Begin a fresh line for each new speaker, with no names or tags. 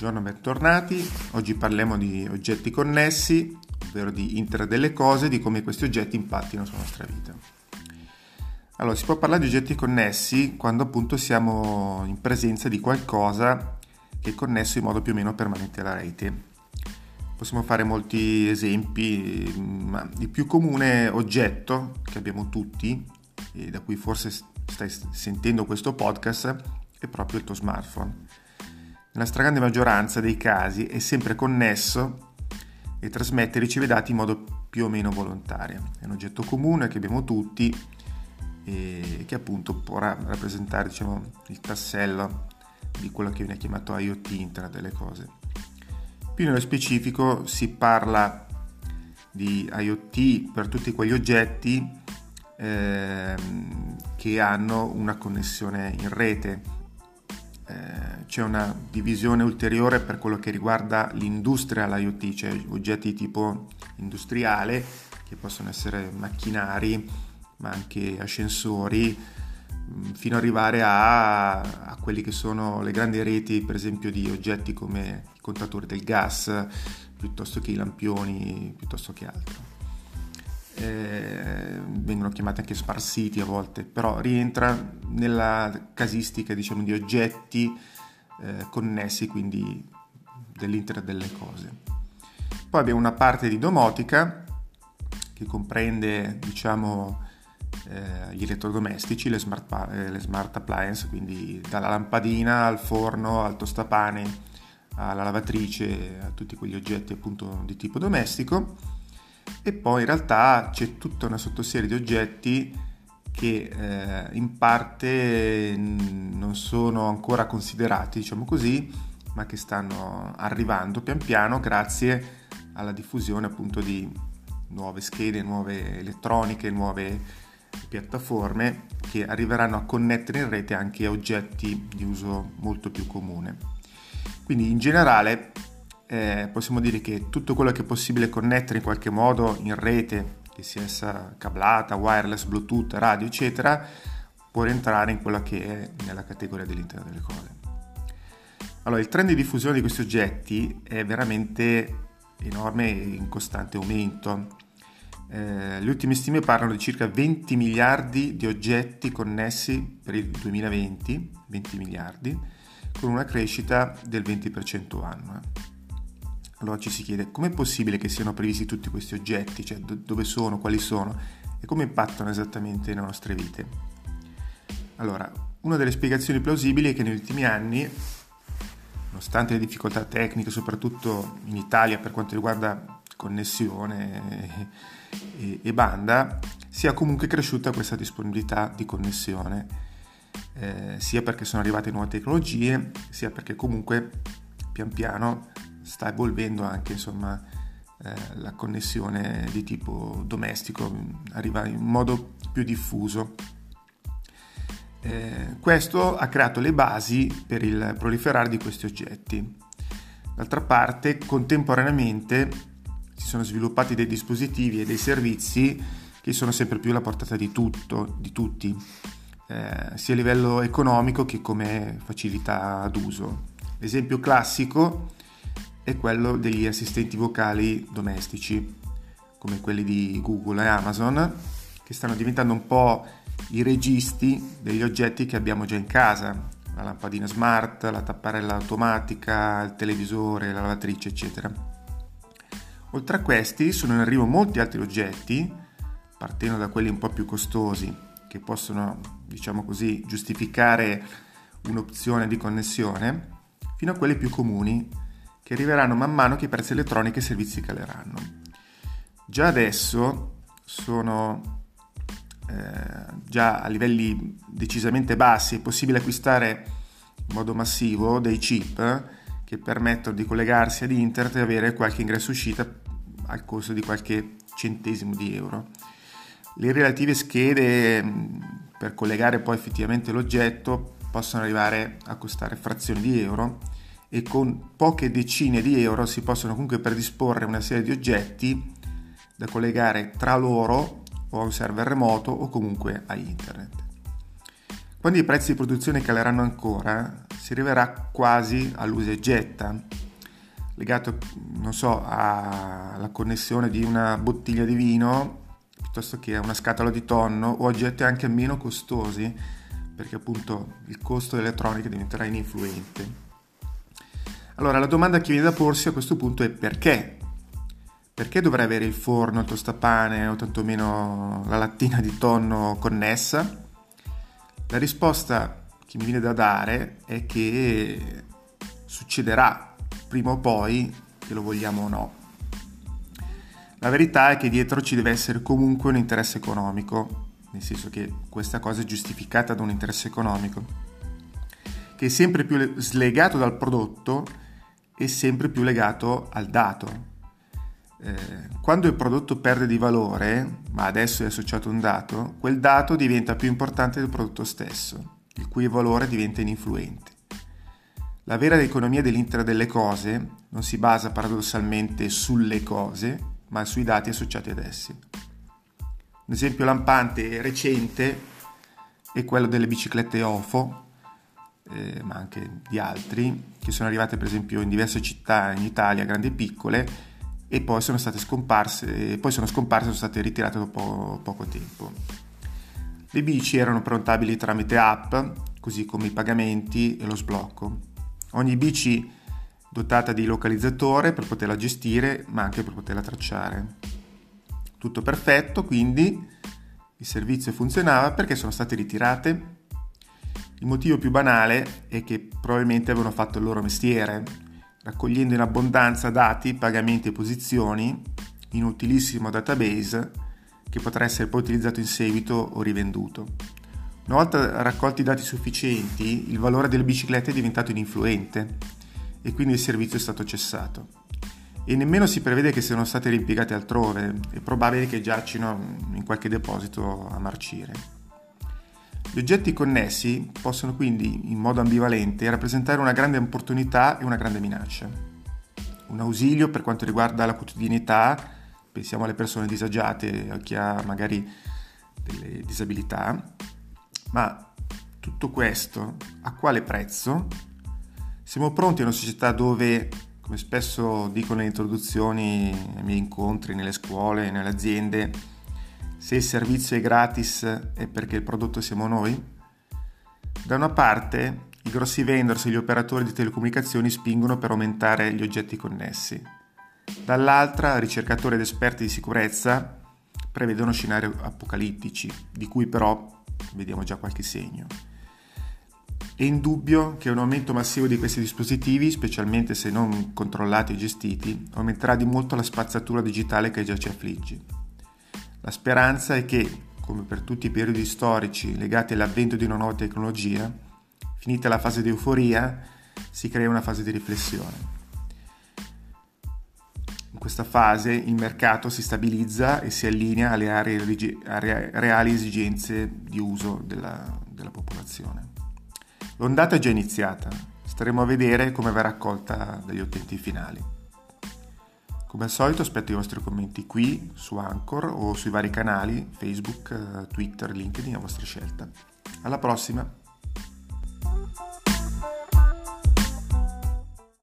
Buongiorno, bentornati. Oggi parliamo di oggetti connessi, ovvero di Internet delle cose, di come questi oggetti impattino sulla nostra vita. Allora, si può parlare di oggetti connessi quando appunto siamo in presenza di qualcosa che è connesso in modo più o meno permanente alla rete. Possiamo fare molti esempi, ma il più comune oggetto che abbiamo tutti, e da cui forse stai sentendo questo podcast, è proprio il tuo smartphone nella stragrande maggioranza dei casi è sempre connesso e trasmette e riceve dati in modo più o meno volontario. È un oggetto comune che abbiamo tutti e che appunto può rappresentare diciamo, il tassello di quello che viene chiamato IoT, Internet delle cose. Più nello specifico si parla di IoT per tutti quegli oggetti eh, che hanno una connessione in rete eh, c'è una divisione ulteriore per quello che riguarda l'industria IoT, cioè oggetti tipo industriale che possono essere macchinari ma anche ascensori fino ad arrivare a, a quelli che sono le grandi reti per esempio di oggetti come i contatori del gas piuttosto che i lampioni piuttosto che altro eh, vengono chiamate anche smart city a volte, però rientra nella casistica diciamo, di oggetti eh, connessi, quindi dell'internet delle cose. Poi abbiamo una parte di domotica che comprende diciamo, eh, gli elettrodomestici, le smart, eh, le smart appliance, quindi dalla lampadina al forno, al tostapane, alla lavatrice, a tutti quegli oggetti appunto di tipo domestico e poi in realtà c'è tutta una sottoserie di oggetti che eh, in parte non sono ancora considerati, diciamo così, ma che stanno arrivando pian piano grazie alla diffusione appunto di nuove schede, nuove elettroniche, nuove piattaforme che arriveranno a connettere in rete anche oggetti di uso molto più comune. Quindi in generale eh, possiamo dire che tutto quello che è possibile connettere in qualche modo in rete, che sia essa cablata, wireless, bluetooth, radio, eccetera, può rientrare in quella che è nella categoria dell'internet delle cose. Allora, il trend di diffusione di questi oggetti è veramente enorme e in costante aumento. Eh, le ultime stime parlano di circa 20 miliardi di oggetti connessi per il 2020, 20 miliardi, con una crescita del 20% annua. Allora ci si chiede com'è possibile che siano previsti tutti questi oggetti, cioè do- dove sono, quali sono e come impattano esattamente le nostre vite. Allora, una delle spiegazioni plausibili è che negli ultimi anni, nonostante le difficoltà tecniche, soprattutto in Italia per quanto riguarda connessione e, e banda, sia comunque cresciuta questa disponibilità di connessione, eh, sia perché sono arrivate nuove tecnologie, sia perché comunque pian piano sta evolvendo anche insomma, eh, la connessione di tipo domestico, arriva in modo più diffuso. Eh, questo ha creato le basi per il proliferare di questi oggetti. D'altra parte, contemporaneamente si sono sviluppati dei dispositivi e dei servizi che sono sempre più alla portata di tutto, di tutti, eh, sia a livello economico che come facilità d'uso. L'esempio classico è quello degli assistenti vocali domestici, come quelli di Google e Amazon, che stanno diventando un po' i registi degli oggetti che abbiamo già in casa, la lampadina smart, la tapparella automatica, il televisore, la lavatrice, eccetera. Oltre a questi sono in arrivo molti altri oggetti, partendo da quelli un po' più costosi, che possono, diciamo così, giustificare un'opzione di connessione, fino a quelli più comuni, che arriveranno man mano che i prezzi elettronici e i servizi caleranno. Già adesso sono eh, già a livelli decisamente bassi, è possibile acquistare in modo massivo dei chip che permettono di collegarsi ad internet e avere qualche ingresso uscita al costo di qualche centesimo di euro. Le relative schede per collegare poi effettivamente l'oggetto possono arrivare a costare frazioni di euro e con poche decine di euro si possono comunque predisporre una serie di oggetti da collegare tra loro o a un server remoto o comunque a internet. Quando i prezzi di produzione caleranno ancora, si arriverà quasi all'usa e getta, legato, non so, alla connessione di una bottiglia di vino piuttosto che a una scatola di tonno o oggetti anche meno costosi, perché appunto il costo dell'elettronica diventerà ininfluente. Allora la domanda che viene da porsi a questo punto è perché? Perché dovrei avere il forno, il tostapane o tantomeno la lattina di tonno connessa? La risposta che mi viene da dare è che succederà prima o poi, che lo vogliamo o no. La verità è che dietro ci deve essere comunque un interesse economico, nel senso che questa cosa è giustificata da un interesse economico, che è sempre più slegato dal prodotto e sempre più legato al dato. Eh, quando il prodotto perde di valore, ma adesso è associato a un dato, quel dato diventa più importante del prodotto stesso, il cui valore diventa ininfluente. La vera economia dell'inter delle cose non si basa paradossalmente sulle cose, ma sui dati associati ad essi. Un esempio lampante recente è quello delle biciclette OFO, eh, ma anche di altri, che sono arrivate per esempio in diverse città in Italia, grandi e piccole, e poi sono state scomparse, poi sono scomparse e sono state ritirate dopo poco tempo. Le bici erano prentabili tramite app, così come i pagamenti e lo sblocco. Ogni bici dotata di localizzatore per poterla gestire ma anche per poterla tracciare. Tutto perfetto, quindi il servizio funzionava perché sono state ritirate. Il motivo più banale è che probabilmente avevano fatto il loro mestiere, raccogliendo in abbondanza dati, pagamenti e posizioni in un utilissimo database che potrà essere poi utilizzato in seguito o rivenduto. Una volta raccolti i dati sufficienti, il valore delle biciclette è diventato ininfluente e quindi il servizio è stato cessato. E nemmeno si prevede che siano state reimpiegate altrove, è probabile che giacino in qualche deposito a marcire. Gli oggetti connessi possono quindi, in modo ambivalente, rappresentare una grande opportunità e una grande minaccia. Un ausilio per quanto riguarda la quotidianità, pensiamo alle persone disagiate, a chi ha magari delle disabilità, ma tutto questo a quale prezzo siamo pronti a una società dove, come spesso dico nelle introduzioni ai miei incontri nelle scuole, nelle aziende, se il servizio è gratis è perché il prodotto siamo noi? Da una parte i grossi vendors e gli operatori di telecomunicazioni spingono per aumentare gli oggetti connessi. Dall'altra, ricercatori ed esperti di sicurezza prevedono scenari apocalittici, di cui però vediamo già qualche segno. È indubbio che un aumento massivo di questi dispositivi, specialmente se non controllati e gestiti, aumenterà di molto la spazzatura digitale che già ci affligge. La speranza è che, come per tutti i periodi storici legati all'avvento di una nuova tecnologia, finita la fase di euforia, si crea una fase di riflessione. In questa fase il mercato si stabilizza e si allinea alle reali esigenze di uso della, della popolazione. L'ondata è già iniziata, staremo a vedere come verrà accolta dagli utenti finali. Come al solito aspetto i vostri commenti qui su Anchor o sui vari canali Facebook, Twitter, LinkedIn a vostra scelta. Alla prossima!